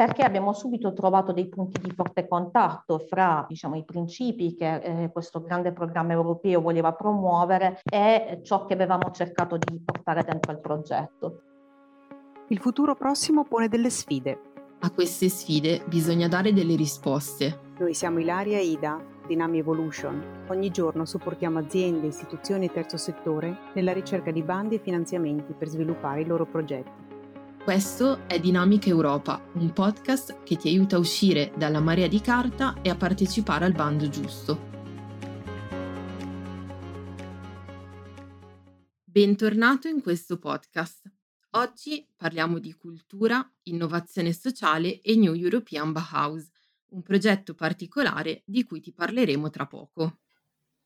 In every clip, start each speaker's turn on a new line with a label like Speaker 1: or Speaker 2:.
Speaker 1: perché abbiamo subito trovato dei punti di forte contatto fra diciamo, i principi che eh, questo grande programma europeo voleva promuovere e ciò che avevamo cercato di portare dentro il progetto.
Speaker 2: Il futuro prossimo pone delle sfide.
Speaker 3: A queste sfide bisogna dare delle risposte.
Speaker 2: Noi siamo Ilaria e Ida, Dynami Evolution. Ogni giorno supportiamo aziende, istituzioni e terzo settore nella ricerca di bandi e finanziamenti per sviluppare i loro progetti.
Speaker 3: Questo è Dinamica Europa, un podcast che ti aiuta a uscire dalla marea di carta e a partecipare al bando giusto. Bentornato in questo podcast. Oggi parliamo di cultura, innovazione sociale e New European Bauhaus, un progetto particolare di cui ti parleremo tra poco.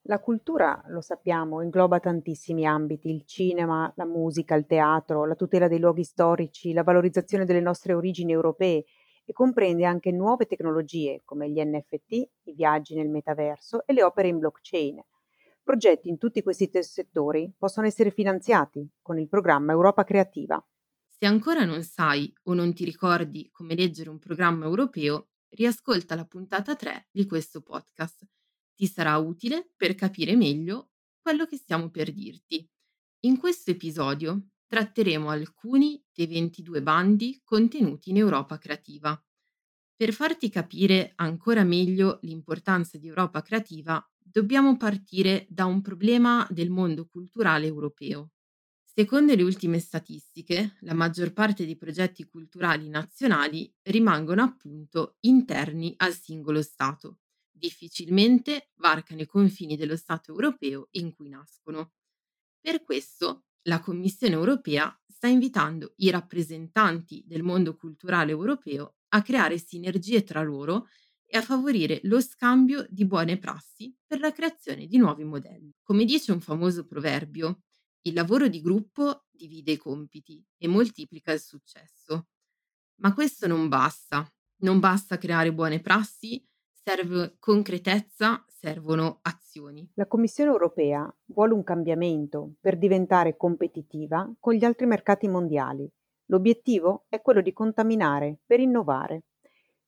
Speaker 2: La cultura, lo sappiamo, ingloba tantissimi ambiti, il cinema, la musica, il teatro, la tutela dei luoghi storici, la valorizzazione delle nostre origini europee e comprende anche nuove tecnologie come gli NFT, i viaggi nel metaverso e le opere in blockchain. Progetti in tutti questi settori possono essere finanziati con il programma Europa Creativa.
Speaker 3: Se ancora non sai o non ti ricordi come leggere un programma europeo, riascolta la puntata 3 di questo podcast ti sarà utile per capire meglio quello che stiamo per dirti. In questo episodio tratteremo alcuni dei 22 bandi contenuti in Europa Creativa. Per farti capire ancora meglio l'importanza di Europa Creativa, dobbiamo partire da un problema del mondo culturale europeo. Secondo le ultime statistiche, la maggior parte dei progetti culturali nazionali rimangono appunto interni al singolo Stato difficilmente varcano i confini dello Stato europeo in cui nascono. Per questo la Commissione europea sta invitando i rappresentanti del mondo culturale europeo a creare sinergie tra loro e a favorire lo scambio di buone prassi per la creazione di nuovi modelli. Come dice un famoso proverbio, il lavoro di gruppo divide i compiti e moltiplica il successo. Ma questo non basta. Non basta creare buone prassi serve concretezza, servono azioni.
Speaker 2: La Commissione europea vuole un cambiamento per diventare competitiva con gli altri mercati mondiali. L'obiettivo è quello di contaminare per innovare.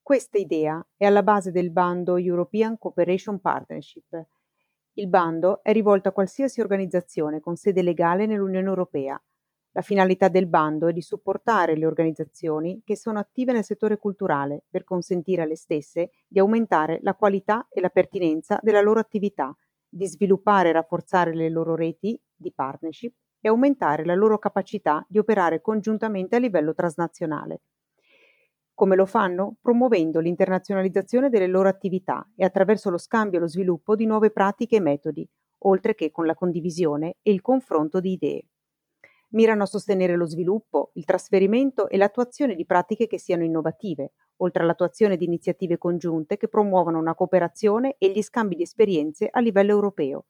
Speaker 2: Questa idea è alla base del bando European Cooperation Partnership. Il bando è rivolto a qualsiasi organizzazione con sede legale nell'Unione Europea la finalità del bando è di supportare le organizzazioni che sono attive nel settore culturale per consentire alle stesse di aumentare la qualità e la pertinenza della loro attività, di sviluppare e rafforzare le loro reti di partnership e aumentare la loro capacità di operare congiuntamente a livello transnazionale. Come lo fanno? Promuovendo l'internazionalizzazione delle loro attività e attraverso lo scambio e lo sviluppo di nuove pratiche e metodi, oltre che con la condivisione e il confronto di idee mirano a sostenere lo sviluppo, il trasferimento e l'attuazione di pratiche che siano innovative, oltre all'attuazione di iniziative congiunte che promuovano una cooperazione e gli scambi di esperienze a livello europeo.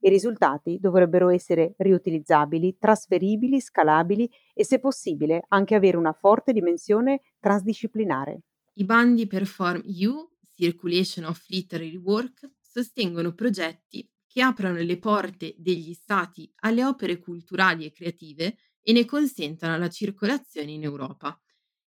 Speaker 2: I risultati dovrebbero essere riutilizzabili, trasferibili, scalabili e, se possibile, anche avere una forte dimensione transdisciplinare.
Speaker 3: I bandi Perform EU, Circulation of Literary Work, sostengono progetti che aprano le porte degli stati alle opere culturali e creative e ne consentano la circolazione in Europa.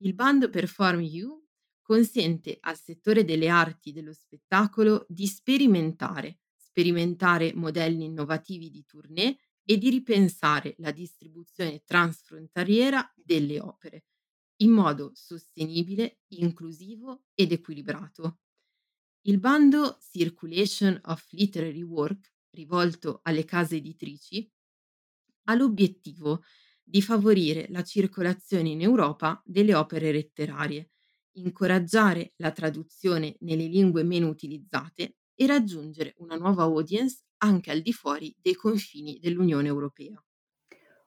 Speaker 3: Il bando Perform You consente al settore delle arti dello spettacolo di sperimentare, sperimentare modelli innovativi di tournée e di ripensare la distribuzione transfrontaliera delle opere in modo sostenibile, inclusivo ed equilibrato. Il bando Circulation of Literary Work rivolto alle case editrici, ha l'obiettivo di favorire la circolazione in Europa delle opere letterarie, incoraggiare la traduzione nelle lingue meno utilizzate e raggiungere una nuova audience anche al di fuori dei confini dell'Unione Europea.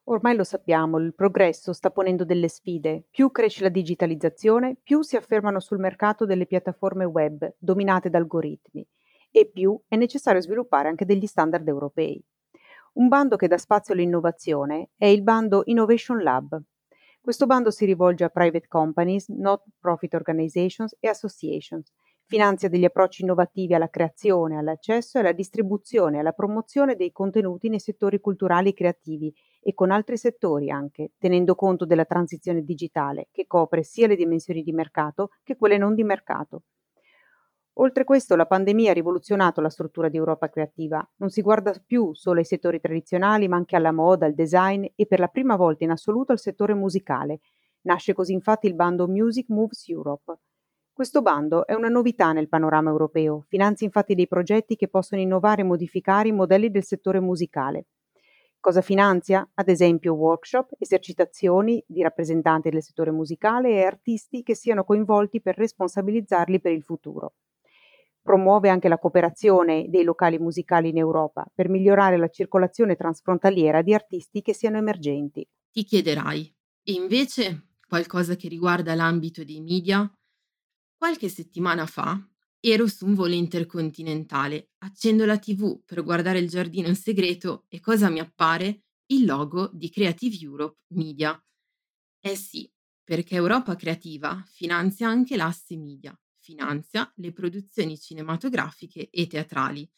Speaker 2: Ormai lo sappiamo, il progresso sta ponendo delle sfide. Più cresce la digitalizzazione, più si affermano sul mercato delle piattaforme web dominate da algoritmi e più è necessario sviluppare anche degli standard europei. Un bando che dà spazio all'innovazione è il bando Innovation Lab. Questo bando si rivolge a private companies, not profit organizations e associations, Finanzia degli approcci innovativi alla creazione, all'accesso e alla distribuzione e alla promozione dei contenuti nei settori culturali e creativi e con altri settori anche, tenendo conto della transizione digitale che copre sia le dimensioni di mercato che quelle non di mercato. Oltre questo, la pandemia ha rivoluzionato la struttura di Europa Creativa. Non si guarda più solo ai settori tradizionali, ma anche alla moda, al design e per la prima volta in assoluto al settore musicale. Nasce così infatti il bando Music Moves Europe. Questo bando è una novità nel panorama europeo, finanzia infatti dei progetti che possono innovare e modificare i modelli del settore musicale. Cosa finanzia? Ad esempio workshop, esercitazioni di rappresentanti del settore musicale e artisti che siano coinvolti per responsabilizzarli per il futuro. Promuove anche la cooperazione dei locali musicali in Europa per migliorare la circolazione transfrontaliera di artisti che siano emergenti.
Speaker 3: Ti chiederai, e invece qualcosa che riguarda l'ambito dei media? Qualche settimana fa ero su un volo intercontinentale, accendo la TV per guardare il giardino in segreto e cosa mi appare? Il logo di Creative Europe Media. Eh sì, perché Europa Creativa finanzia anche l'asse media finanzia le produzioni cinematografiche e teatrali.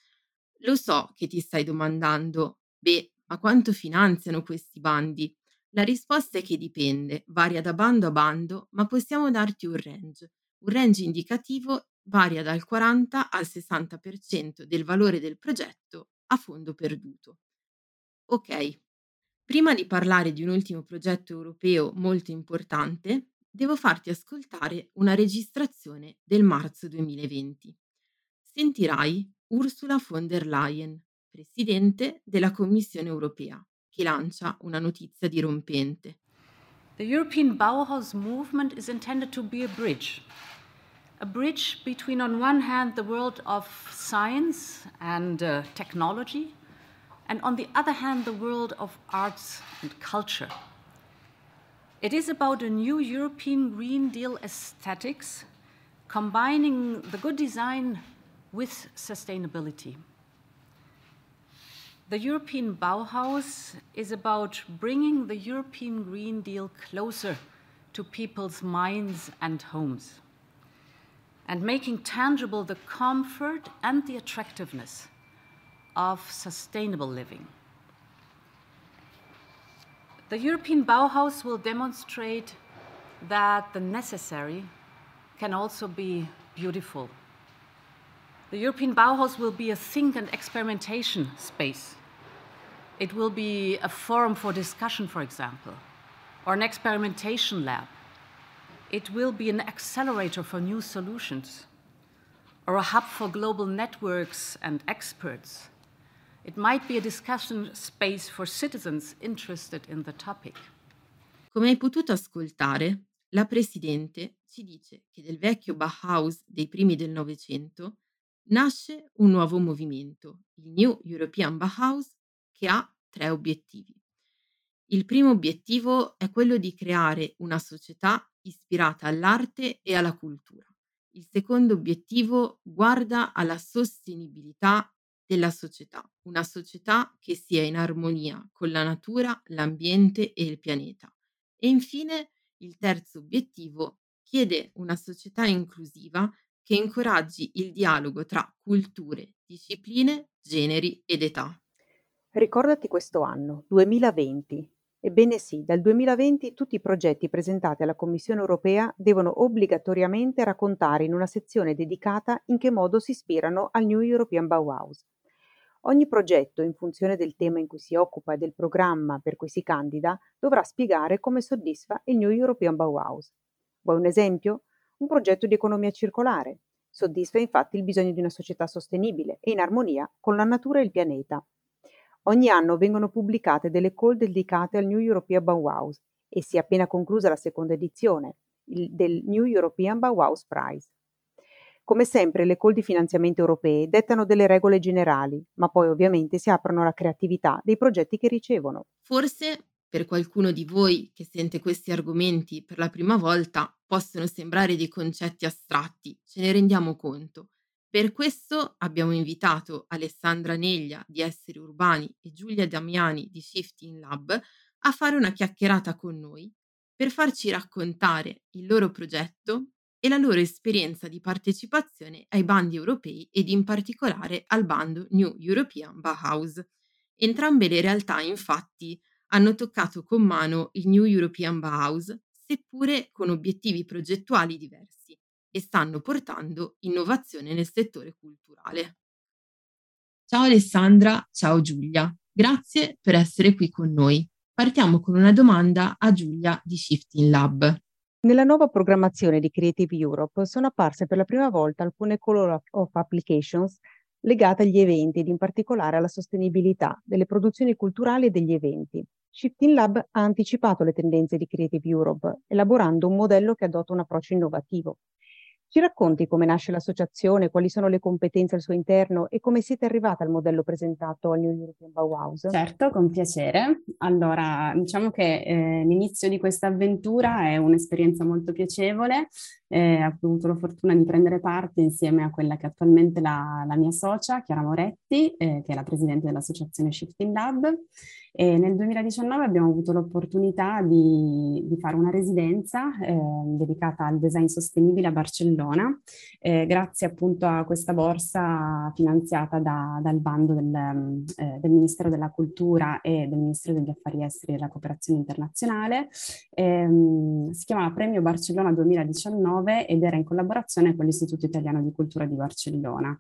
Speaker 3: Lo so che ti stai domandando, beh, ma quanto finanziano questi bandi? La risposta è che dipende, varia da bando a bando, ma possiamo darti un range. Un range indicativo varia dal 40 al 60% del valore del progetto a fondo perduto. Ok, prima di parlare di un ultimo progetto europeo molto importante, devo farti ascoltare una registrazione del marzo 2020. Sentirai Ursula von der Leyen, presidente della Commissione europea, che lancia una notizia dirompente.
Speaker 4: The European Bauhaus movement is intended to be a bridge. A bridge between, on one hand, the world of science and uh, technology, and on the other hand, the world of arts and culture. It is about a new European Green Deal aesthetics, combining the good design with sustainability. The European Bauhaus is about bringing the European Green Deal closer to people's minds and homes and making tangible the comfort and the attractiveness of sustainable living. The European Bauhaus will demonstrate that the necessary can also be beautiful. The European Bauhaus will be a think and experimentation space. It will be a forum for discussion, for example, or an experimentation lab. It will be an accelerator for new solutions, or a hub for global networks and experts It might be a discussion space for citizens interested in the topic.
Speaker 3: Come hai potuto ascoltare, la Presidente ci dice che del vecchio Bauhaus dei primi del Novecento nasce un nuovo movimento, il New European Bauhaus, che ha tre obiettivi. Il primo obiettivo è quello di creare una società ispirata all'arte e alla cultura. Il secondo obiettivo guarda alla sostenibilità della società, una società che sia in armonia con la natura, l'ambiente e il pianeta. E infine il terzo obiettivo chiede una società inclusiva che incoraggi il dialogo tra culture, discipline, generi ed età.
Speaker 2: Ricordati questo anno, 2020. Ebbene sì, dal 2020 tutti i progetti presentati alla Commissione europea devono obbligatoriamente raccontare in una sezione dedicata in che modo si ispirano al New European Bauhaus. Ogni progetto, in funzione del tema in cui si occupa e del programma per cui si candida, dovrà spiegare come soddisfa il New European Bauhaus. Vuoi un esempio? Un progetto di economia circolare. Soddisfa infatti il bisogno di una società sostenibile e in armonia con la natura e il pianeta. Ogni anno vengono pubblicate delle call dedicate al New European Bauhaus e si è appena conclusa la seconda edizione il, del New European Bauhaus Prize. Come sempre le call di finanziamento europee dettano delle regole generali, ma poi ovviamente si aprono alla creatività dei progetti che ricevono.
Speaker 3: Forse per qualcuno di voi che sente questi argomenti per la prima volta possono sembrare dei concetti astratti, ce ne rendiamo conto. Per questo abbiamo invitato Alessandra Neglia di Esseri Urbani e Giulia Damiani di Shifting Lab a fare una chiacchierata con noi per farci raccontare il loro progetto e la loro esperienza di partecipazione ai bandi europei ed in particolare al bando New European Bauhaus. Entrambe le realtà infatti hanno toccato con mano il New European Bauhaus, seppure con obiettivi progettuali diversi, e stanno portando innovazione nel settore culturale. Ciao Alessandra, ciao Giulia, grazie per essere qui con noi. Partiamo con una domanda a Giulia di Shifting Lab.
Speaker 2: Nella nuova programmazione di Creative Europe sono apparse per la prima volta alcune color of applications legate agli eventi ed in particolare alla sostenibilità delle produzioni culturali e degli eventi. Shifting Lab ha anticipato le tendenze di Creative Europe, elaborando un modello che adotta un approccio innovativo. Ci racconti come nasce l'associazione, quali sono le competenze al suo interno e come siete arrivata al modello presentato al New European Bauhaus?
Speaker 5: Certo, con piacere. Allora, diciamo che eh, l'inizio di questa avventura è un'esperienza molto piacevole. Eh, ho avuto la fortuna di prendere parte insieme a quella che è attualmente la, la mia socia, Chiara Moretti, eh, che è la presidente dell'associazione Shifting Lab. E nel 2019 abbiamo avuto l'opportunità di, di fare una residenza eh, dedicata al design sostenibile a Barcellona, eh, grazie appunto a questa borsa finanziata da, dal bando del, eh, del, Ministero della Cultura e del Ministero degli Affari Esteri e della Cooperazione Internazionale. Ehm, si chiamava Premio Barcellona 2019 ed era in collaborazione con l'Istituto Italiano di Cultura di Barcellona.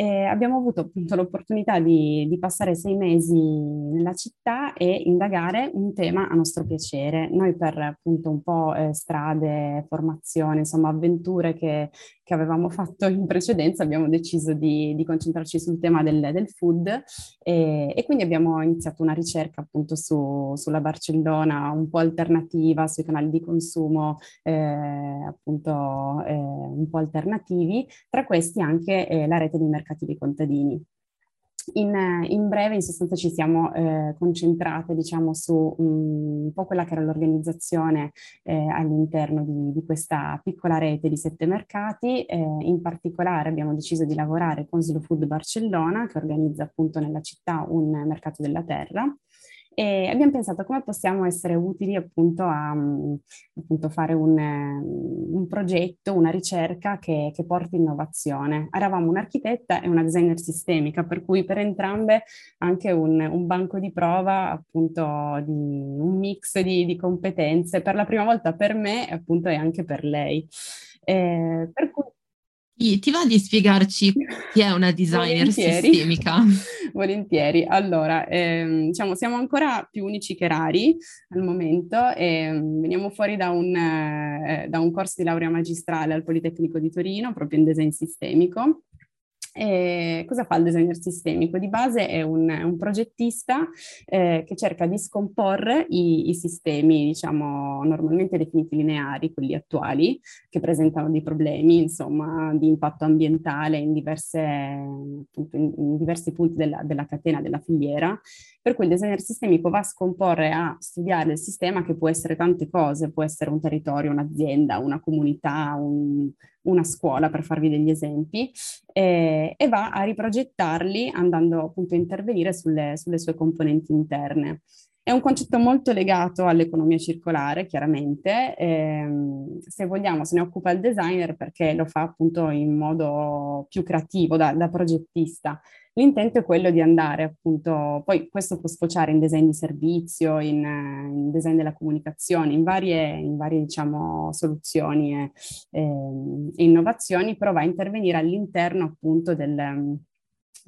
Speaker 5: E abbiamo avuto appunto l'opportunità di, di, passare sei mesi nella città e indagare un tema a nostro piacere. Noi per appunto un po' eh, strade, formazione, insomma avventure che, che, avevamo fatto in precedenza abbiamo deciso di, di concentrarci sul tema del, del food e, e, quindi abbiamo iniziato una ricerca appunto su, sulla Barcellona un po' alternativa, sui canali di consumo eh, appunto eh, un po' alternativi, tra questi anche eh, la rete di mercato mercati dei contadini. In, in, breve, in sostanza, ci siamo eh, concentrate, diciamo, su um, un po' quella che era l'organizzazione eh, all'interno di, di, questa piccola rete di sette mercati. Eh, in particolare abbiamo deciso di lavorare con Slow Food Barcellona, che organizza appunto nella città un mercato della terra, e abbiamo pensato come possiamo essere utili appunto a appunto fare un, un, progetto, una ricerca che, che, porti innovazione. Eravamo un'architetta e una designer sistemica, per cui per entrambe anche un, un banco di prova appunto di un mix di, di, competenze, per la prima volta per me appunto e anche per lei. Eh, per cui
Speaker 3: ti va di spiegarci chi è una designer Volentieri. sistemica?
Speaker 5: Volentieri. Allora, ehm, diciamo, siamo ancora più unici che rari al momento e um, veniamo fuori da un, eh, da un corso di laurea magistrale al Politecnico di Torino, proprio in design sistemico, e cosa fa il designer sistemico? Di base è un, un progettista eh, che cerca di scomporre i, i, sistemi, diciamo, normalmente definiti lineari, quelli attuali, che presentano dei problemi, insomma, di impatto ambientale in, diverse, appunto, in, in diversi punti della, della catena, della filiera, per cui il designer sistemico va a scomporre, a studiare il sistema che può essere tante cose, può essere un territorio, un'azienda, una comunità, un, una scuola, per farvi degli esempi, eh, e va a riprogettarli andando appunto a intervenire sulle, sulle sue componenti interne. È un concetto molto legato all'economia circolare, chiaramente. Eh, se vogliamo, se ne occupa il designer perché lo fa appunto in modo più creativo, da, da progettista. L'intento è quello di andare appunto, poi questo può sfociare in design di servizio, in, in design della comunicazione, in varie, in varie diciamo, soluzioni e, e, innovazioni, però va a intervenire all'interno appunto del,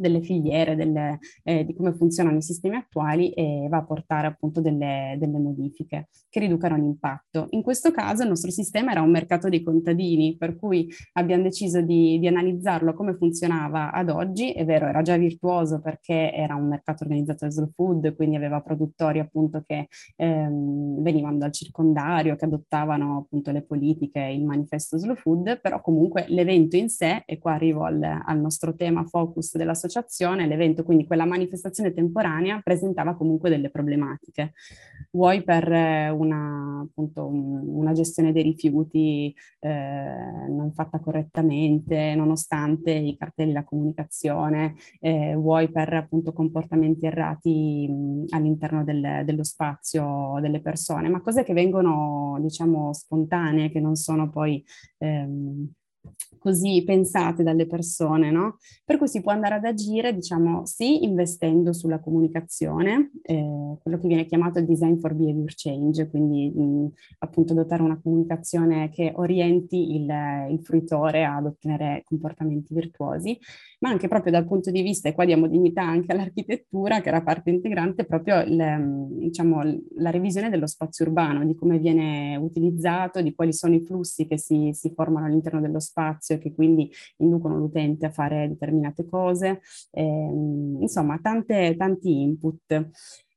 Speaker 5: delle filiere, delle, eh, di come funzionano i sistemi attuali e va a portare appunto delle, delle, modifiche che riducano l'impatto. In questo caso il nostro sistema era un mercato dei contadini, per cui abbiamo deciso di, di analizzarlo come funzionava ad oggi. È vero, era già virtuoso perché era un mercato organizzato da Slow Food, quindi aveva produttori appunto che ehm, venivano dal circondario, che adottavano appunto le politiche, il manifesto Slow Food, però comunque l'evento in sé, e qua arrivo al, al nostro tema focus della società, l'associazione, l'evento, quindi quella manifestazione temporanea presentava comunque delle problematiche. Vuoi per una, appunto, una gestione dei rifiuti eh, non fatta correttamente, nonostante i cartelli, la comunicazione, eh, vuoi per appunto comportamenti errati mh, all'interno del, dello spazio delle persone, ma cose che vengono, diciamo, spontanee, che non sono poi ehm, così pensate dalle persone, no? Per cui si può andare ad agire, diciamo, sì, investendo sulla comunicazione, eh, quello che viene chiamato il design for behavior change, quindi mh, appunto dotare una comunicazione che orienti il, il fruitore ad ottenere comportamenti virtuosi, ma anche proprio dal punto di vista, e qua diamo dignità anche all'architettura, che era parte integrante, proprio il, diciamo, la revisione dello spazio urbano, di come viene utilizzato, di quali sono i flussi che si, si formano all'interno dello spazio e che quindi inducono l'utente a fare determinate cose, ehm, insomma tante, tanti input.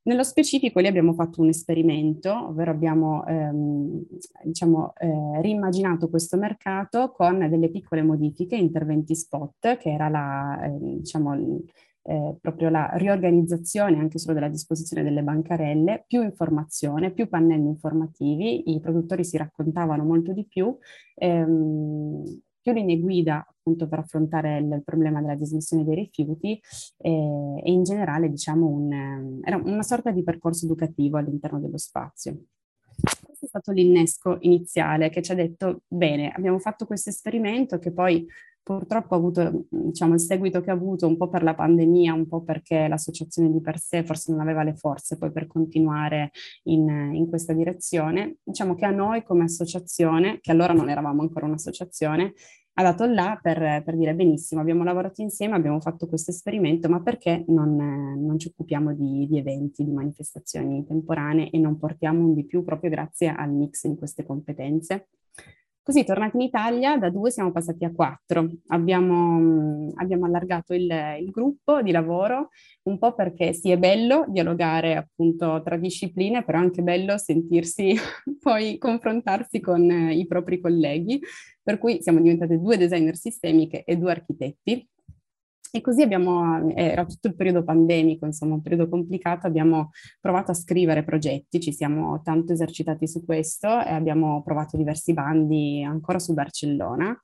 Speaker 5: Nello specifico lì abbiamo fatto un esperimento, ovvero abbiamo ehm, diciamo, eh, rimmaginato questo mercato con delle piccole modifiche, interventi spot, che era la, eh, diciamo, eh, proprio la riorganizzazione anche solo della disposizione delle bancarelle, più informazione, più pannelli informativi, i produttori si raccontavano molto di più, ehm, più linee guida appunto per affrontare il, problema della dismissione dei rifiuti eh, e in generale diciamo un, era una sorta di percorso educativo all'interno dello spazio. Questo è stato l'innesco iniziale che ci ha detto bene, abbiamo fatto questo esperimento che poi purtroppo ha avuto diciamo, il seguito che ha avuto un po' per la pandemia, un po' perché l'associazione di per sé forse non aveva le forze poi per continuare in, in questa direzione. Diciamo che a noi come associazione, che allora non eravamo ancora un'associazione, ha dato là per, per, dire benissimo, abbiamo lavorato insieme, abbiamo fatto questo esperimento, ma perché non, non ci occupiamo di, di, eventi, di manifestazioni temporanee e non portiamo un di più proprio grazie al mix di queste competenze? Così, tornati in Italia, da due siamo passati a quattro. Abbiamo, abbiamo allargato il, il, gruppo di lavoro un po' perché sì, è bello dialogare appunto tra discipline, però è anche bello sentirsi poi confrontarsi con eh, i propri colleghi. Per cui siamo diventate due designer sistemiche e due architetti e così abbiamo, era tutto il periodo pandemico, insomma un periodo complicato, abbiamo provato a scrivere progetti, ci siamo tanto esercitati su questo e abbiamo provato diversi bandi ancora su Barcellona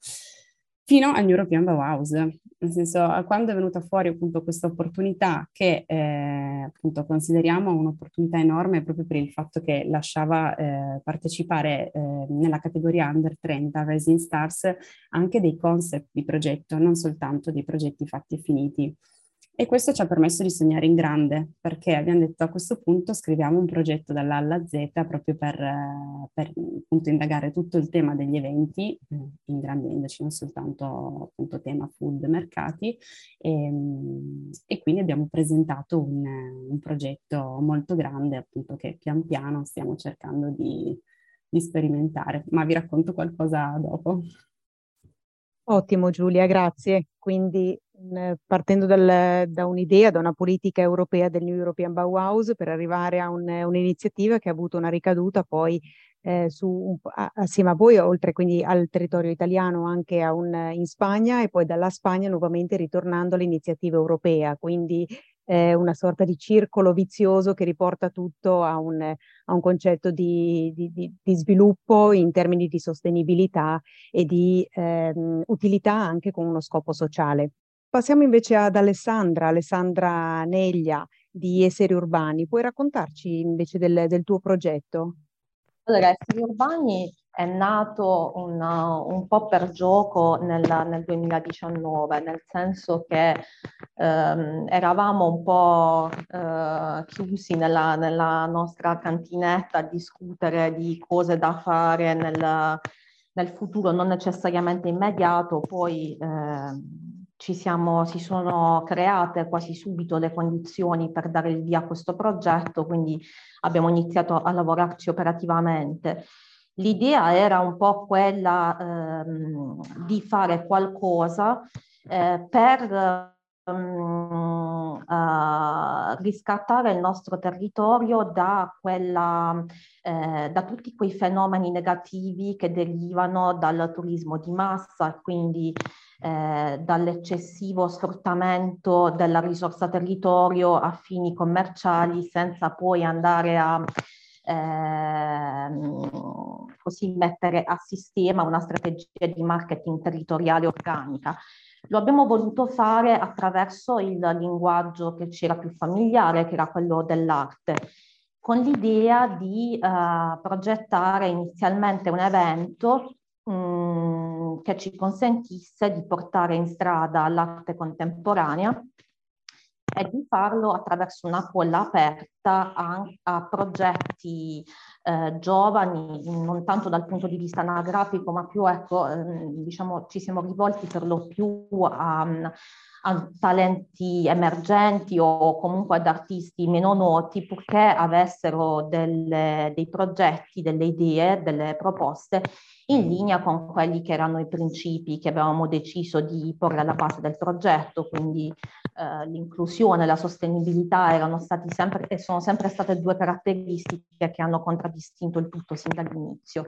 Speaker 5: fino all'European Bauhaus. Nel senso, quando è venuta fuori appunto questa opportunità che eh, appunto consideriamo un'opportunità enorme proprio per il fatto che lasciava eh, partecipare eh, nella categoria Under 30 Rising Stars anche dei concept di progetto, non soltanto dei progetti fatti e finiti. E questo ci ha permesso di sognare in grande, perché abbiamo detto a questo punto scriviamo un progetto dall'A alla Z proprio per, per appunto, indagare tutto il tema degli eventi, ingrandendoci non soltanto appunto tema food, mercati, e, ehm, e quindi abbiamo presentato un, un, progetto molto grande appunto che pian piano stiamo cercando di, di sperimentare, ma vi racconto qualcosa dopo.
Speaker 2: Ottimo Giulia, grazie. Quindi partendo dal, da un'idea, da una politica europea del New European Bauhaus per arrivare a un, un'iniziativa che ha avuto una ricaduta poi eh, su, assieme a voi, oltre quindi al territorio italiano, anche un, in Spagna e poi dalla Spagna nuovamente ritornando all'iniziativa europea. Quindi eh, una sorta di circolo vizioso che riporta tutto a un, a un concetto di, di, di, di, sviluppo in termini di sostenibilità e di ehm, utilità anche con uno scopo sociale. Passiamo invece ad Alessandra, Alessandra Neglia di Esseri Urbani. Puoi raccontarci invece del, del tuo progetto?
Speaker 1: Allora, Esseri Urbani è nato un, un po' per gioco nel, nel, 2019, nel senso che ehm, eravamo un po' eh, chiusi nella, nella, nostra cantinetta a discutere di cose da fare nel, nel futuro, non necessariamente immediato, poi eh, ci siamo, si sono create quasi subito le condizioni per dare il via a questo progetto, quindi abbiamo iniziato a lavorarci operativamente. L'idea era un po' quella ehm, di fare qualcosa eh, per uh, riscattare il nostro territorio da, quella, eh, da tutti quei fenomeni negativi che derivano dal turismo di massa, quindi eh, dall'eccessivo sfruttamento della risorsa territorio a fini commerciali senza poi andare a ehm, così mettere a sistema una strategia di marketing territoriale organica. Lo abbiamo voluto fare attraverso il linguaggio che ci era più familiare, che era quello dell'arte, con l'idea di uh, progettare inizialmente un evento mm, che ci consentisse di portare in strada l'arte contemporanea e di farlo attraverso una polla aperta a, a progetti eh, giovani, non tanto dal punto di vista anagrafico, ma più, ecco, eh, diciamo, ci siamo rivolti per lo più a, a talenti emergenti o comunque ad artisti meno noti, purché avessero delle, dei progetti, delle idee, delle proposte in linea con quelli che erano i principi che avevamo deciso di porre alla base del progetto, quindi eh, l'inclusione e la sostenibilità erano stati sempre e sono sempre state due caratteristiche che hanno contraddistinto il tutto sin dall'inizio.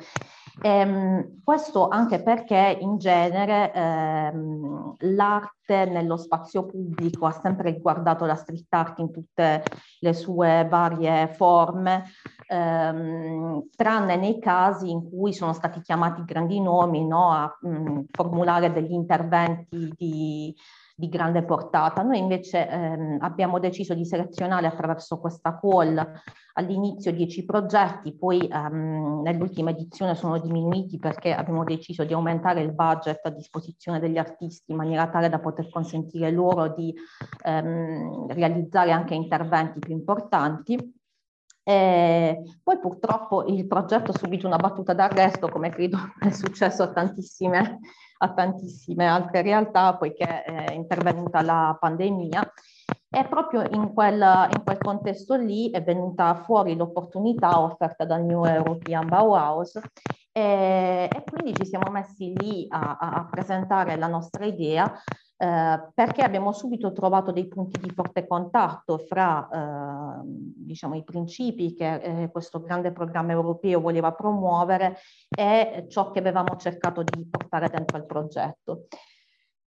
Speaker 1: Ehm, questo anche perché in genere ehm, l'arte nello spazio pubblico ha sempre riguardato la street art in tutte le sue varie forme, ehm, tranne nei casi in cui sono stati chiamati grandi nomi no, a mh, mm, formulare degli interventi di, di grande portata. Noi invece ehm, abbiamo deciso di selezionare attraverso questa call all'inizio 10 progetti, poi ehm, nell'ultima edizione sono diminuiti perché abbiamo deciso di aumentare il budget a disposizione degli artisti in maniera tale da poter consentire loro di ehm, realizzare anche interventi più importanti. E poi purtroppo il progetto ha subito una battuta d'arresto, come credo è successo a tantissime, a tantissime altre realtà, poiché è intervenuta la pandemia. E proprio in quel, in quel contesto lì è venuta fuori l'opportunità offerta dal New European Bauhaus e, e quindi ci siamo messi lì a, a presentare la nostra idea eh, perché abbiamo subito trovato dei punti di forte contatto fra eh, diciamo, i principi che eh, questo grande programma europeo voleva promuovere e ciò che avevamo cercato di portare dentro al progetto.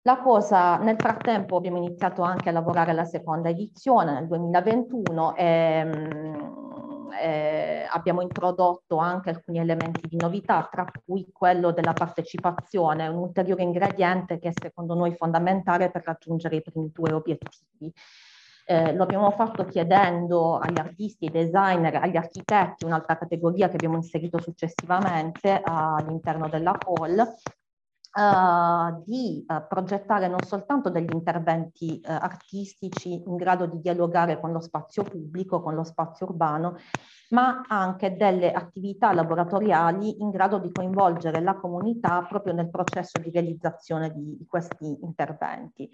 Speaker 1: La cosa, nel frattempo abbiamo iniziato anche a lavorare alla seconda edizione nel 2021 e mh, eh, abbiamo introdotto anche alcuni elementi di novità, tra cui quello della partecipazione, un ulteriore ingrediente che secondo noi è fondamentale per raggiungere i primi due obiettivi. Eh, lo abbiamo fatto chiedendo agli artisti, ai designer, agli architetti, un'altra categoria che abbiamo inserito successivamente all'interno della call, Uh, di uh, progettare non soltanto degli interventi uh, artistici in grado di dialogare con lo spazio pubblico, con lo spazio urbano, ma anche delle attività laboratoriali in grado di coinvolgere la comunità proprio nel processo di realizzazione di, di questi interventi.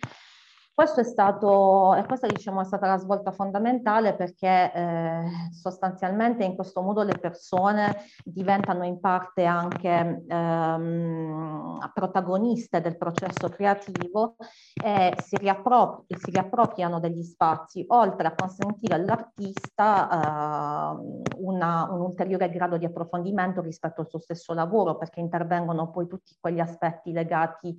Speaker 1: Questo è stato, e questa diciamo, è stata la svolta fondamentale perché eh, sostanzialmente in questo modo le persone diventano in parte anche ehm, protagoniste del processo creativo e si, riappro- si, riappropriano degli spazi, oltre a consentire all'artista eh, una, un ulteriore grado di approfondimento rispetto al suo stesso lavoro, perché intervengono poi tutti quegli aspetti legati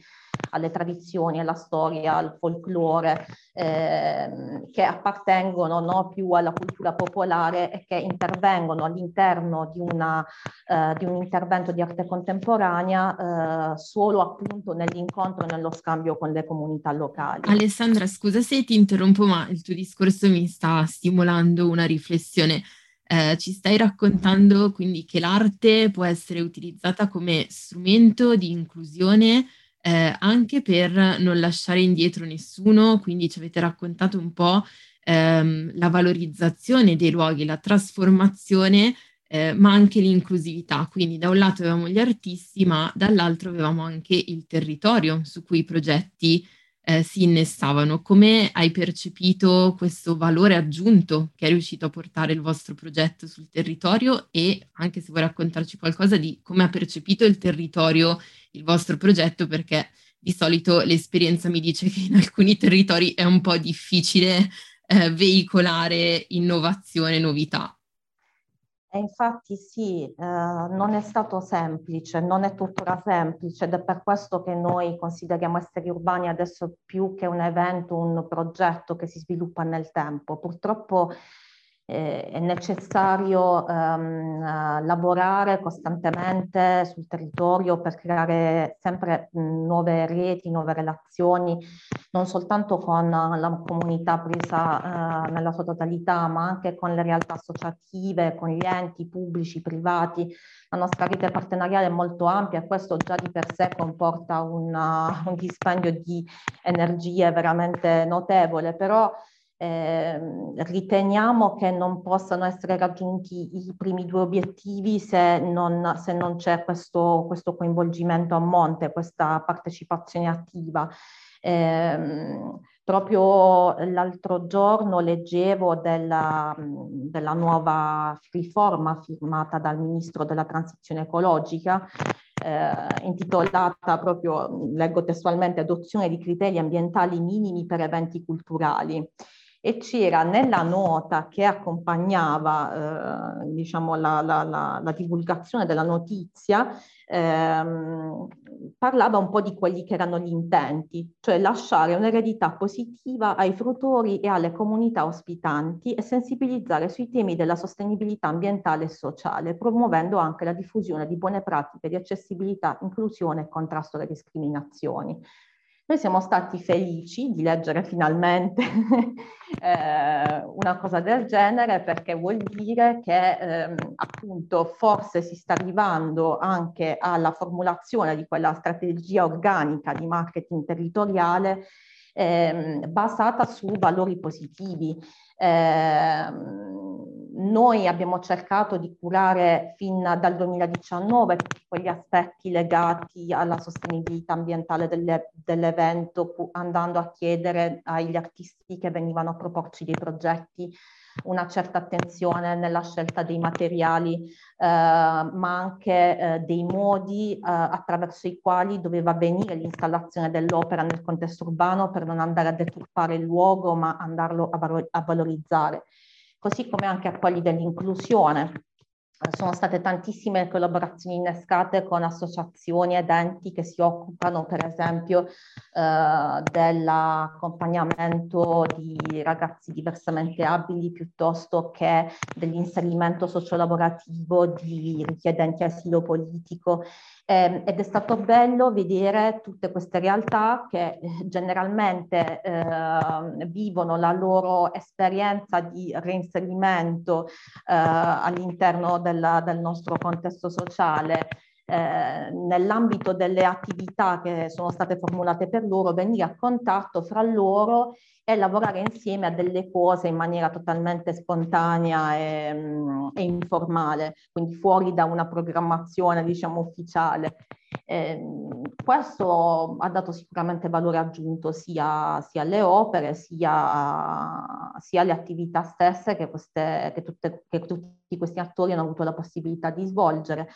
Speaker 1: alle tradizioni, alla storia, al folklore folklore eh, che appartengono no, più alla cultura popolare e che intervengono all'interno di, eh, di, un intervento di arte contemporanea eh, solo appunto nell'incontro e nello scambio con le comunità locali.
Speaker 3: Alessandra, scusa se ti interrompo, ma il tuo discorso mi sta stimolando una riflessione. Eh, ci stai raccontando quindi che l'arte può essere utilizzata come strumento di inclusione eh, anche per non lasciare indietro nessuno, quindi ci avete raccontato un po' ehm, la valorizzazione dei luoghi, la trasformazione, eh, ma anche l'inclusività. Quindi da un lato avevamo gli artisti, ma dall'altro avevamo anche il territorio su cui i progetti eh, si innestavano. Come hai percepito questo valore aggiunto che è riuscito a portare il vostro progetto sul territorio e anche se vuoi raccontarci qualcosa di come ha percepito il territorio il vostro progetto perché Di solito l'esperienza mi dice che in alcuni territori è un po' difficile eh, veicolare innovazione, novità.
Speaker 1: E infatti sì, eh, non è stato semplice, non è tuttora semplice ed è per questo che noi consideriamo Esseri Urbani adesso più che un evento, un progetto che si sviluppa nel tempo. Purtroppo eh, è necessario ehm, eh, lavorare costantemente sul territorio per creare sempre nuove reti, nuove relazioni, non soltanto con la comunità presa eh, nella sua totalità, ma anche con le realtà associative, con gli enti pubblici, privati. La nostra rete partenariale è molto ampia e questo già di per sé comporta una, un dispendio di energie veramente notevole, però eh, riteniamo che non possano essere raggiunti i primi due obiettivi se non, se non c'è questo, questo, coinvolgimento a monte, questa partecipazione attiva. Eh, proprio l'altro giorno leggevo della, della nuova riforma firmata dal Ministro della Transizione Ecologica eh, intitolata proprio, leggo testualmente, adozione di criteri ambientali minimi per eventi culturali e c'era nella nota che accompagnava eh, diciamo, la, la, la, la, divulgazione della notizia, ehm, parlava un po' di quelli che erano gli intenti, cioè lasciare un'eredità positiva ai frutori e alle comunità ospitanti e sensibilizzare sui temi della sostenibilità ambientale e sociale, promuovendo anche la diffusione di buone pratiche di accessibilità, inclusione e contrasto alle discriminazioni. Noi siamo stati felici di leggere finalmente eh, una cosa del genere perché vuol dire che eh, appunto forse si sta arrivando anche alla formulazione di quella strategia organica di marketing territoriale eh, basata su valori positivi. Eh, noi abbiamo cercato di curare fin dal 2019 tutti quegli aspetti legati alla sostenibilità ambientale delle, dell'evento, andando a chiedere agli artisti che venivano a proporci dei progetti una certa attenzione nella scelta dei materiali, eh, ma anche eh, dei modi eh, attraverso i quali doveva avvenire l'installazione dell'opera nel contesto urbano per non andare a deturpare il luogo, ma andarlo a valorizzare così come anche a quelli dell'inclusione. Sono state tantissime collaborazioni innescate con associazioni ed enti che si occupano, per esempio, eh, dell'accompagnamento di ragazzi diversamente abili piuttosto che dell'inserimento sociolavorativo di richiedenti asilo politico eh, ed è stato bello vedere tutte queste realtà che eh, generalmente eh, vivono la loro esperienza di reinserimento eh, all'interno del nostro contesto sociale eh, nell'ambito delle attività che sono state formulate per loro, venire a contatto fra loro e lavorare insieme a delle cose in maniera totalmente spontanea e, mm, e informale, quindi fuori da una programmazione, diciamo, ufficiale. Eh, questo ha dato sicuramente valore aggiunto sia, sia alle opere, sia, sia, alle attività stesse che, queste, che, tutte, che tutti questi attori hanno avuto la possibilità di svolgere.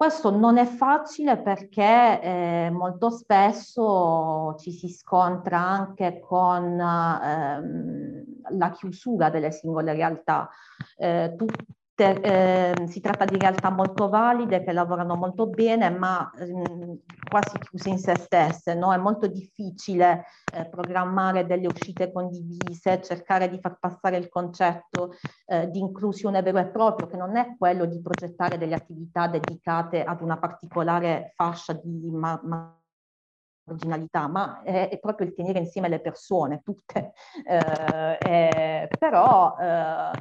Speaker 1: Questo non è facile perché eh, molto spesso ci si scontra anche con ehm, la chiusura delle singole realtà. Eh, tutti eh, si tratta di realtà molto valide che lavorano molto bene ma mh, quasi chiuse in se stesse, no? è molto difficile eh, programmare delle uscite condivise, cercare di far passare il concetto eh, di inclusione vero e proprio che non è quello di progettare delle attività dedicate ad una particolare fascia di ma- marginalità, ma è, è, proprio il tenere insieme le persone, tutte. Eh, però eh,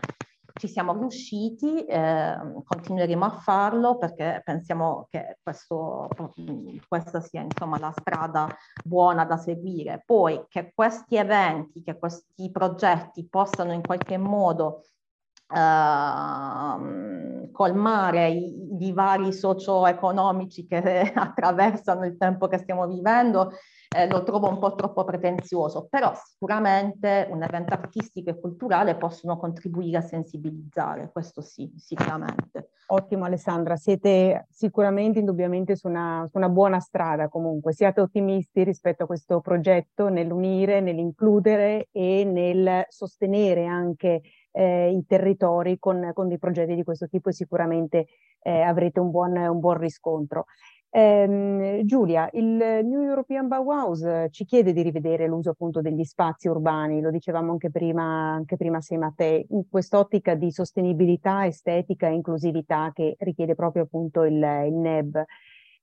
Speaker 1: ci siamo riusciti, eh, continueremo a farlo perché pensiamo che questo, questa sia insomma, la strada buona da seguire. Poi che questi eventi, che questi progetti possano in qualche modo Uh, colmare i, i divari socio-economici che attraversano il tempo che stiamo vivendo eh, lo trovo un po' troppo pretenzioso, però sicuramente un evento artistico e culturale possono contribuire a sensibilizzare, questo sì, sicuramente.
Speaker 2: Ottimo Alessandra, siete sicuramente indubbiamente su una, su una, buona strada comunque, siate ottimisti rispetto a questo progetto nell'unire, nell'includere e nel sostenere anche eh, i territori con, con, dei progetti di questo tipo e sicuramente eh, avrete un buon, un buon riscontro. Eh, Giulia, il New European Bauhaus ci chiede di rivedere l'uso appunto degli spazi urbani, lo dicevamo anche prima, anche prima assieme a te, in quest'ottica di sostenibilità, estetica e inclusività che richiede proprio appunto il, il NEB.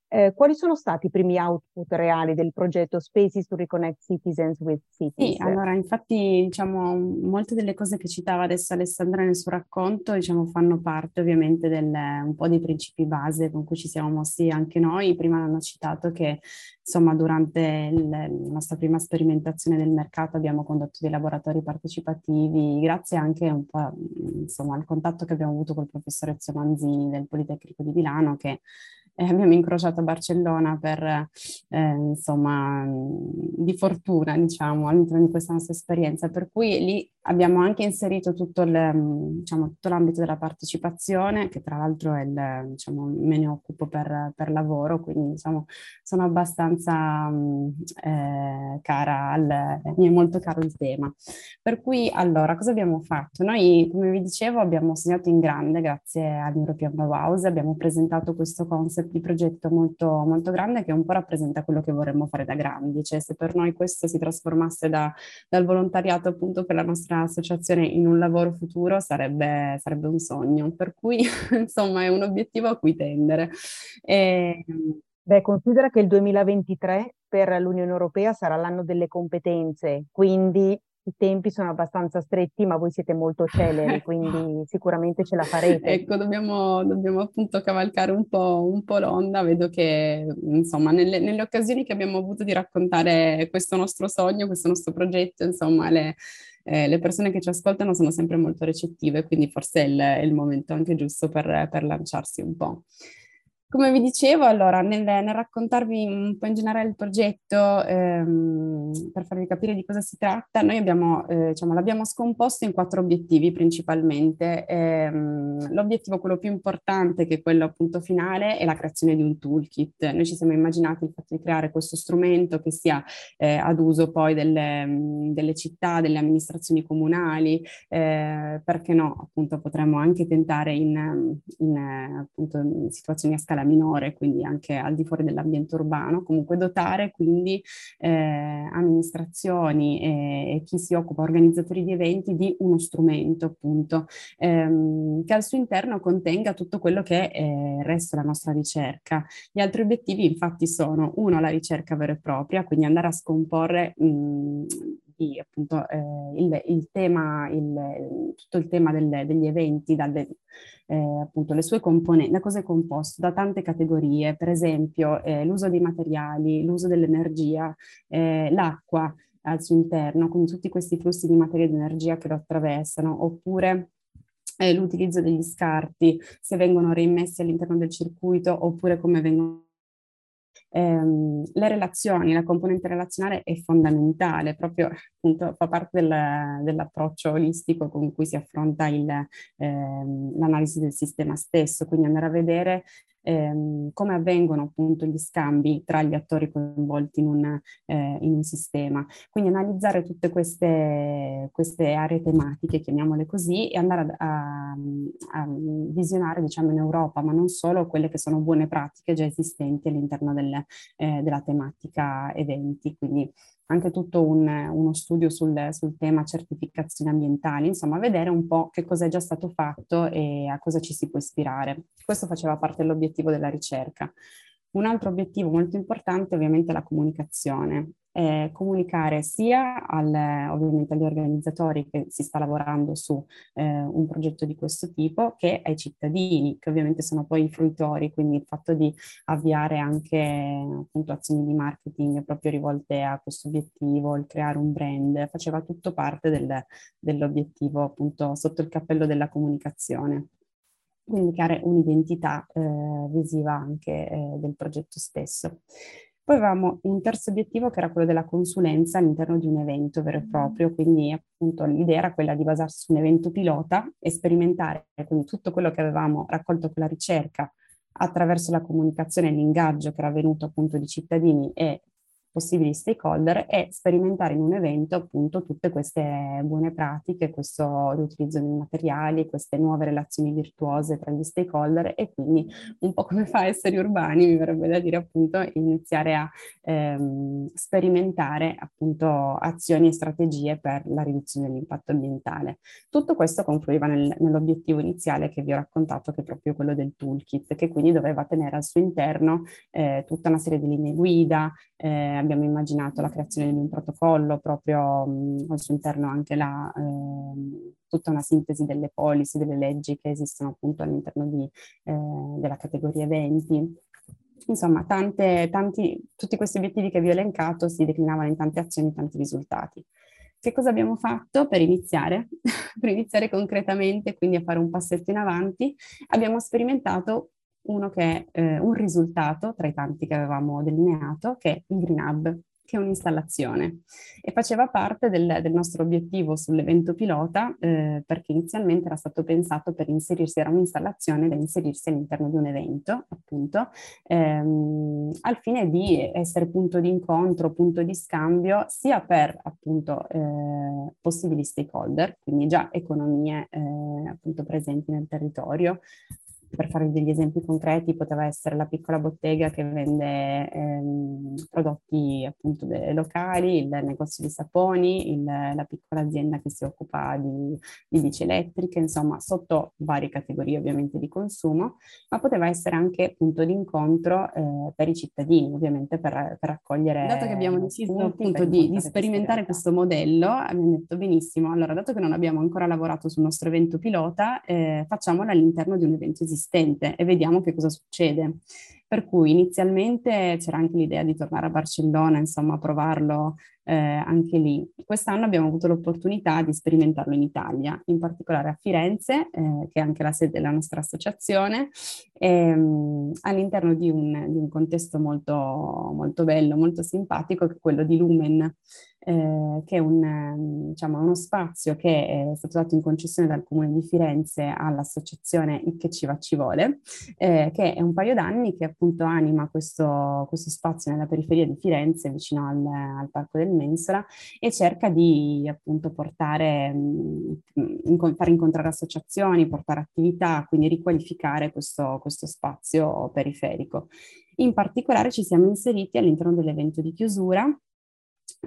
Speaker 2: Eh, quali sono stati i primi output reali del progetto Spaces to Reconnect Citizens with Cities?
Speaker 5: Sì, allora infatti diciamo molte delle cose che citava adesso Alessandra nel suo racconto diciamo fanno parte ovviamente del, un po' dei principi base con cui ci siamo mossi anche noi. Prima hanno citato che insomma durante il, la nostra prima sperimentazione del mercato abbiamo condotto dei laboratori partecipativi grazie anche un po' insomma al contatto che abbiamo avuto col professor Ezio Manzini del Politecnico di Milano che eh, abbiamo incrociato a Barcellona per, eh, insomma, di fortuna, diciamo, all'interno di questa nostra esperienza, per cui lì abbiamo anche inserito tutto, il, diciamo, tutto l'ambito della partecipazione, che tra l'altro il, diciamo, me ne occupo per, per lavoro, quindi diciamo, sono abbastanza eh, cara, al, mi è molto caro il tema. Per cui, allora, cosa abbiamo fatto? Noi, come vi dicevo, abbiamo segnato in grande grazie all'European Bauhaus, abbiamo presentato questo concept di progetto molto, molto grande che un po' rappresenta quello che vorremmo fare da grandi, cioè se per noi questo si trasformasse da, dal volontariato appunto per la nostra associazione in un lavoro futuro sarebbe, sarebbe un sogno, per cui insomma è un obiettivo a cui tendere.
Speaker 2: E, Beh, considera che il 2023 per l'Unione Europea sarà l'anno delle competenze, quindi i tempi sono abbastanza stretti, ma voi siete molto celeri, quindi sicuramente ce la farete.
Speaker 5: ecco, dobbiamo, dobbiamo appunto cavalcare un po', un po', l'onda. Vedo che, insomma, nelle, nelle, occasioni che abbiamo avuto di raccontare questo nostro sogno, questo nostro progetto, insomma, le, eh, le persone che ci ascoltano sono sempre molto recettive, quindi forse è il, è il momento anche giusto per, per lanciarsi un po'. Come vi dicevo, allora, nel, nel, raccontarvi un po' in generale il progetto, ehm, per farvi capire di cosa si tratta, noi abbiamo, eh, diciamo, l'abbiamo scomposto in quattro obiettivi principalmente. Ehm, l'obiettivo, quello più importante, che è quello appunto finale, è la creazione di un toolkit. Noi ci siamo immaginati il fatto di creare questo strumento che sia eh, ad uso poi delle, delle, città, delle amministrazioni comunali, eh, perché no, appunto potremmo anche tentare in, in, appunto, in situazioni a scala scala minore, quindi anche al di fuori dell'ambiente urbano, comunque dotare quindi eh, amministrazioni e, e, chi si occupa, organizzatori di eventi, di uno strumento appunto ehm, che al suo interno contenga tutto quello che il resto della nostra ricerca. Gli altri obiettivi infatti sono uno la ricerca vera e propria, quindi andare a scomporre mh, di appunto eh, il, il, tema, il, tutto il tema delle, degli eventi, dalle, eh, appunto le sue componenti, da cosa è composto? Da tante categorie, per esempio eh, l'uso dei materiali, l'uso dell'energia, eh, l'acqua al suo interno, quindi tutti questi flussi di materia e di energia che lo attraversano, oppure eh, l'utilizzo degli scarti, se vengono reimmessi all'interno del circuito oppure come vengono ehm, le relazioni, la componente relazionale è fondamentale, proprio appunto fa parte del, dell'approccio olistico con cui si affronta il, ehm, l'analisi del sistema stesso, quindi andare a vedere ehm, come avvengono appunto gli scambi tra gli attori coinvolti in un, eh, in un sistema. Quindi analizzare tutte queste, queste, aree tematiche, chiamiamole così, e andare a, a, a, visionare diciamo in Europa, ma non solo quelle che sono buone pratiche già esistenti all'interno del, eh, della tematica eventi. Quindi anche tutto un, uno studio sul, sul, tema certificazioni ambientali, insomma vedere un po' che cosa è già stato fatto e a cosa ci si può ispirare. Questo faceva parte dell'obiettivo della ricerca. Un altro obiettivo molto importante ovviamente è la comunicazione eh, comunicare sia al, ovviamente agli organizzatori che si sta lavorando su eh, un progetto di questo tipo che ai cittadini che ovviamente sono poi i fruitori, quindi il fatto di avviare anche appunto azioni di marketing proprio rivolte a questo obiettivo, il creare un brand, faceva tutto parte del, dell'obiettivo appunto sotto il cappello della comunicazione quindi creare un'identità eh, visiva anche eh, del progetto stesso. Poi avevamo un terzo obiettivo che era quello della consulenza all'interno di un evento vero e proprio, quindi appunto l'idea era quella di basarsi su un evento pilota e sperimentare quindi tutto quello che avevamo raccolto con la ricerca attraverso la comunicazione e l'ingaggio che era venuto appunto di cittadini e possibili stakeholder e sperimentare in un evento appunto tutte queste buone pratiche, questo riutilizzo di materiali, queste nuove relazioni virtuose tra gli stakeholder e quindi un po' come fa esseri urbani, mi verrebbe da dire appunto iniziare a ehm, sperimentare appunto azioni e strategie per la riduzione dell'impatto ambientale. Tutto questo confluiva nel, nell'obiettivo iniziale che vi ho raccontato, che è proprio quello del toolkit, che quindi doveva tenere al suo interno eh, tutta una serie di linee guida, eh, abbiamo immaginato la creazione di un protocollo proprio mh, al suo interno anche la, eh, tutta una sintesi delle policy, delle leggi che esistono appunto all'interno di, eh, della categoria eventi. Insomma, tante, tanti, tutti questi obiettivi che vi ho elencato si declinavano in tante azioni, tanti risultati. Che cosa abbiamo fatto per iniziare? per iniziare concretamente, quindi a fare un passetto in avanti, abbiamo sperimentato uno che è eh, un risultato tra i tanti che avevamo delineato, che è il Green Hub, che è un'installazione. E faceva parte del, del nostro obiettivo sull'evento pilota eh, perché inizialmente era stato pensato per inserirsi, era un'installazione da inserirsi all'interno di un evento appunto ehm, al fine di essere punto di incontro, punto di scambio sia per appunto eh, possibili stakeholder, quindi già economie eh, appunto presenti nel territorio, per fare degli esempi concreti, poteva essere la piccola bottega che vende ehm, prodotti appunto locali, il negozio di saponi, il, la piccola azienda che si occupa di, di, bici elettriche, insomma, sotto varie categorie ovviamente di consumo, ma poteva essere anche punto di incontro eh, per i cittadini, ovviamente per, per raccogliere. Dato che abbiamo deciso appunto di, di sperimentare questo modello, abbiamo detto benissimo, allora dato che non abbiamo ancora lavorato sul nostro evento pilota, eh, facciamolo all'interno di un evento esistente esistente e vediamo che cosa succede. Per cui inizialmente c'era anche l'idea di tornare a Barcellona, insomma, a provarlo eh, anche lì. Quest'anno abbiamo avuto l'opportunità di sperimentarlo in Italia, in particolare a Firenze, eh, che è anche la sede della nostra associazione, ehm, all'interno di un, di un, contesto molto, molto bello, molto simpatico, che è quello di Lumen, eh, che è un, diciamo, uno spazio che è stato dato in concessione dal Comune di Firenze all'associazione Il che ci va ci vuole, eh, che è un paio d'anni che appunto anima questo, questo spazio nella periferia di Firenze, vicino al, al Parco del Mensola, e cerca di appunto portare, in, far incontrare associazioni, portare attività, quindi riqualificare questo, questo spazio periferico. In particolare ci siamo inseriti all'interno dell'evento di chiusura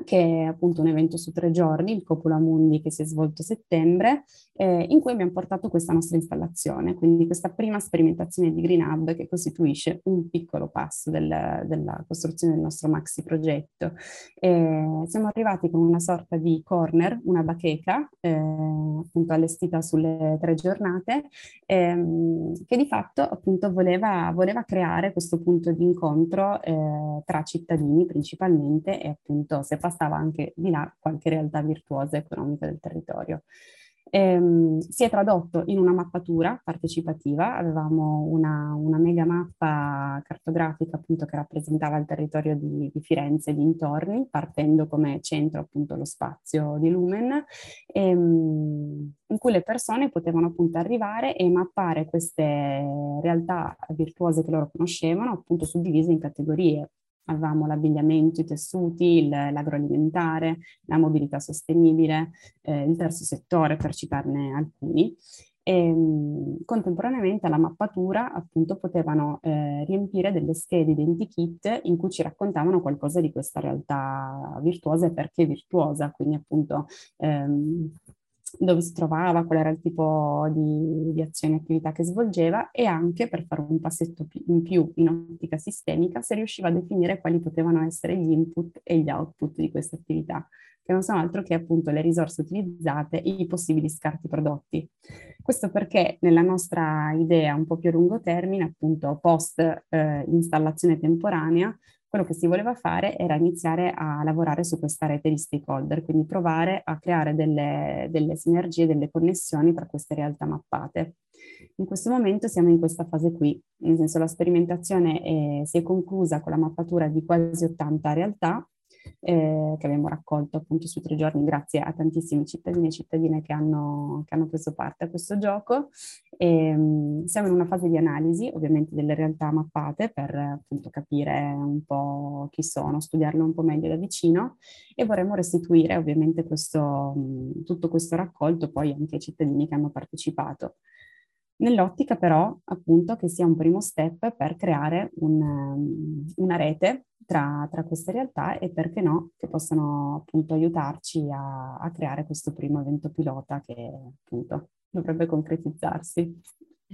Speaker 5: che è appunto un evento su tre giorni, il Copula Mundi, che si è svolto a settembre, eh, in cui abbiamo portato questa nostra installazione, quindi questa prima sperimentazione di Green Hub che costituisce un piccolo passo del, della costruzione del nostro maxi progetto. Eh, siamo arrivati con una sorta di corner, una bacheca, eh, appunto allestita sulle tre giornate, ehm, che di fatto appunto voleva, voleva, creare questo punto di incontro eh, tra cittadini principalmente e appunto se bastava anche di là qualche realtà virtuosa economica del territorio. Ehm, si è tradotto in una mappatura partecipativa, avevamo una, una, mega mappa cartografica appunto che rappresentava il territorio di, di Firenze e dintorni, partendo come centro appunto lo spazio di Lumen, ehm, in cui le persone potevano appunto arrivare e mappare queste realtà virtuose che loro conoscevano, appunto suddivise in categorie avevamo l'abbigliamento, i tessuti, il, l'agroalimentare, la mobilità sostenibile, eh, il terzo settore per citarne alcuni. E, ehm, contemporaneamente alla mappatura appunto potevano eh, riempire delle schede identikit in cui ci raccontavano qualcosa di questa realtà virtuosa e perché virtuosa, quindi appunto ehm, dove si trovava, qual era il tipo di, di azione e attività che svolgeva e anche per fare un passetto in più in ottica sistemica se riusciva a definire quali potevano essere gli input e gli output di questa attività, che non sono altro che appunto le risorse utilizzate e i possibili scarti prodotti. Questo perché nella nostra idea un po' più a lungo termine, appunto post eh, installazione temporanea, quello che si voleva fare era iniziare a lavorare su questa rete di stakeholder, quindi provare a creare delle, delle sinergie, delle connessioni tra queste realtà mappate. In questo momento siamo in questa fase qui, nel senso la sperimentazione è, si è conclusa con la mappatura di quasi 80 realtà eh, che abbiamo raccolto appunto su tre giorni grazie a tantissimi cittadini e cittadine che hanno, che hanno preso parte a questo gioco. E, um, siamo in una fase di analisi ovviamente delle realtà mappate per appunto capire un po' chi sono, studiarle un po' meglio da vicino e vorremmo restituire ovviamente questo, tutto questo raccolto poi anche ai cittadini che hanno partecipato nell'ottica però appunto che sia un primo step per creare un, una rete tra, tra, queste realtà e perché no che possano appunto aiutarci a, a creare questo primo evento pilota che appunto dovrebbe concretizzarsi.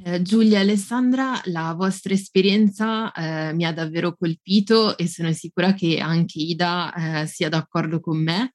Speaker 3: Eh, Giulia Alessandra, la vostra esperienza eh, mi ha davvero colpito e sono sicura che anche Ida eh, sia d'accordo con me.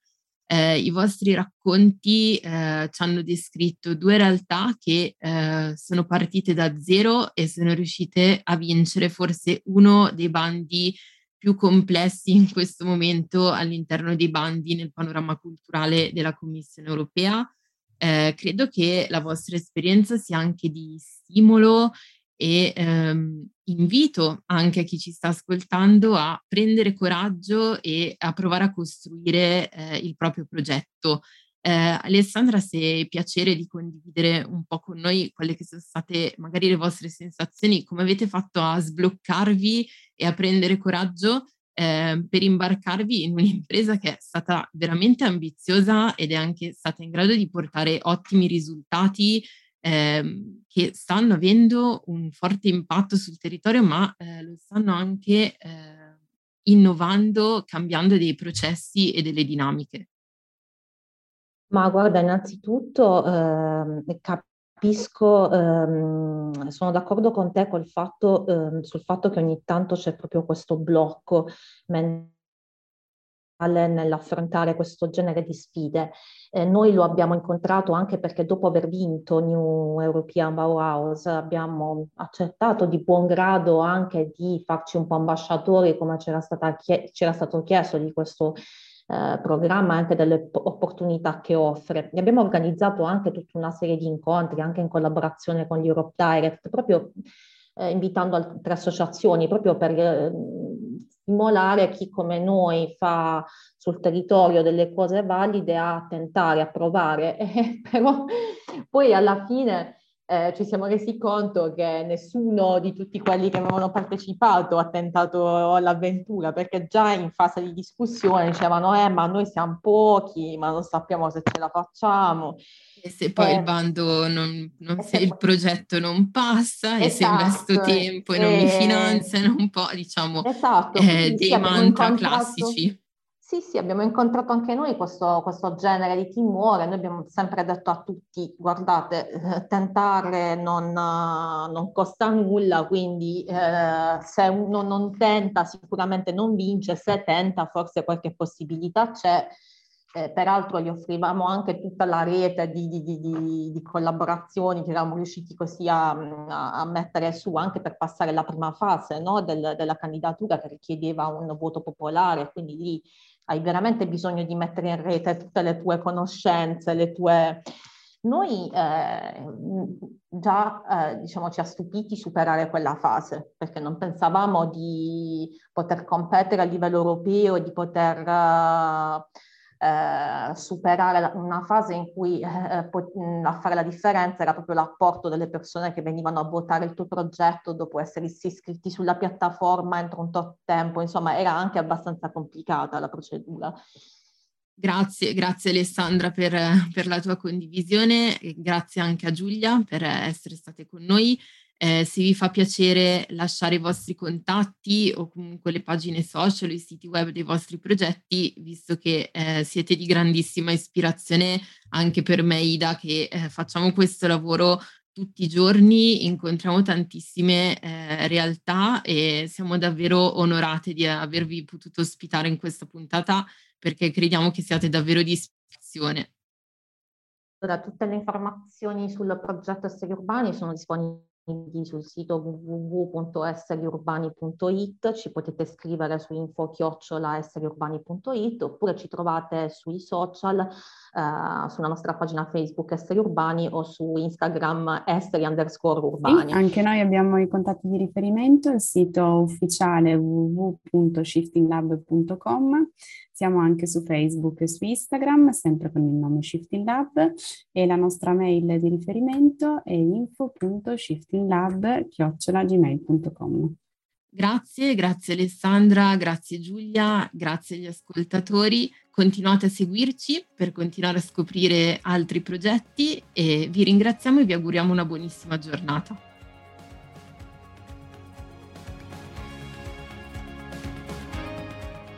Speaker 3: Eh, I vostri racconti eh, ci hanno descritto due realtà che eh, sono partite da zero e sono riuscite a vincere forse uno dei bandi più complessi in questo momento all'interno dei bandi nel panorama culturale della Commissione europea. Eh, credo che la vostra esperienza sia anche di stimolo e ehm, invito anche chi ci sta ascoltando a prendere coraggio e a provare a costruire eh, il proprio progetto. Eh, Alessandra, se hai piacere di condividere un po' con noi quelle che sono state magari le vostre sensazioni, come avete fatto a sbloccarvi e a prendere coraggio eh, per imbarcarvi in un'impresa che è stata veramente ambiziosa ed è anche stata in grado di portare ottimi risultati eh, che stanno avendo un forte impatto sul territorio, ma eh, lo stanno anche eh, innovando, cambiando dei processi e delle dinamiche.
Speaker 1: Ma guarda, innanzitutto eh, capisco, ehm, sono d'accordo con te fatto, ehm, sul fatto che ogni tanto c'è proprio questo blocco mentale nell'affrontare questo genere di sfide. Eh, noi lo abbiamo incontrato anche perché dopo aver vinto New European Bauhaus abbiamo accettato di buon grado anche di farci un po' ambasciatori come c'era, stata, c'era stato chiesto di questo eh, programma anche delle opportunità che offre. E abbiamo organizzato anche tutta una serie di incontri, anche in collaborazione con l'Europe Direct, proprio eh, invitando altre associazioni, proprio per eh, stimolare chi come noi fa sul territorio delle cose valide a tentare, a provare, eh, però poi alla fine eh, ci siamo resi conto che nessuno di tutti quelli che avevano partecipato ha tentato l'avventura, perché già in fase di discussione dicevano, eh, ma noi siamo pochi, ma non sappiamo se ce la facciamo.
Speaker 3: E se poi eh, il bando non, non se, il progetto non passa esatto, e se investo esatto, tempo e non mi finanziano un po', diciamo,
Speaker 1: esatto,
Speaker 3: eh, dei mantra classici.
Speaker 1: Sì, sì, abbiamo incontrato anche noi questo, questo, genere di timore. Noi abbiamo sempre detto a tutti, guardate, eh, tentare non, non, costa nulla, quindi eh, se uno non tenta sicuramente non vince, se tenta forse qualche possibilità c'è. Eh, peraltro gli offrivamo anche tutta la rete di, di, di, di collaborazioni che eravamo riusciti così a, a, a, mettere su anche per passare la prima fase no, del, della candidatura che richiedeva un voto popolare, quindi lì hai veramente bisogno di mettere in rete tutte le tue conoscenze, le tue... Noi eh, già eh, diciamo, ci ha stupiti superare quella fase perché non pensavamo di poter competere a livello europeo, di poter uh, eh, superare una fase in cui eh, eh a fare la differenza era proprio l'apporto delle persone che venivano a votare il tuo progetto dopo essersi iscritti sulla piattaforma entro un tot tempo, insomma era anche abbastanza complicata la procedura.
Speaker 3: Grazie, grazie Alessandra per, per la tua condivisione e grazie anche a Giulia per essere state con noi. Eh, se vi fa piacere lasciare i vostri contatti o comunque le pagine social i siti web dei vostri progetti, visto che eh, siete di grandissima ispirazione anche per me, Ida, che eh, facciamo questo lavoro tutti i giorni, incontriamo tantissime eh, realtà e siamo davvero onorate di avervi potuto ospitare in questa puntata perché crediamo che siate davvero di ispirazione.
Speaker 1: Tutte le informazioni sul progetto Esseri Urbani sono disponibili sul sito www.esseriurbani.it, ci potete scrivere su info-esseriurbani.it oppure ci trovate sui social, eh, sulla nostra pagina Facebook Esseri Urbani o su Instagram Esseri underscore Urbani.
Speaker 5: Sì, anche noi abbiamo i contatti di riferimento, il sito ufficiale www.shiftinglab.com, siamo anche su Facebook e su Instagram, sempre con il nome Shifting Lab e la nostra mail di riferimento è info.shiftinglab.gmail.com.
Speaker 3: Grazie, grazie Alessandra, grazie Giulia, grazie agli ascoltatori. Continuate a seguirci per continuare a scoprire altri progetti e vi ringraziamo e vi auguriamo una buonissima giornata.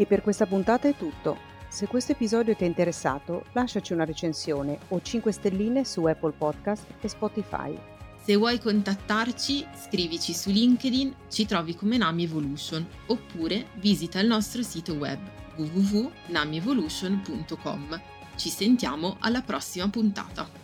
Speaker 2: E per questa puntata è tutto. Se questo episodio ti è interessato, lasciaci una recensione o 5 stelline su Apple Podcast e Spotify.
Speaker 3: Se vuoi contattarci, scrivici su LinkedIn, ci trovi come Nami Evolution, oppure visita il nostro sito web www.namievolution.com. Ci sentiamo alla prossima puntata.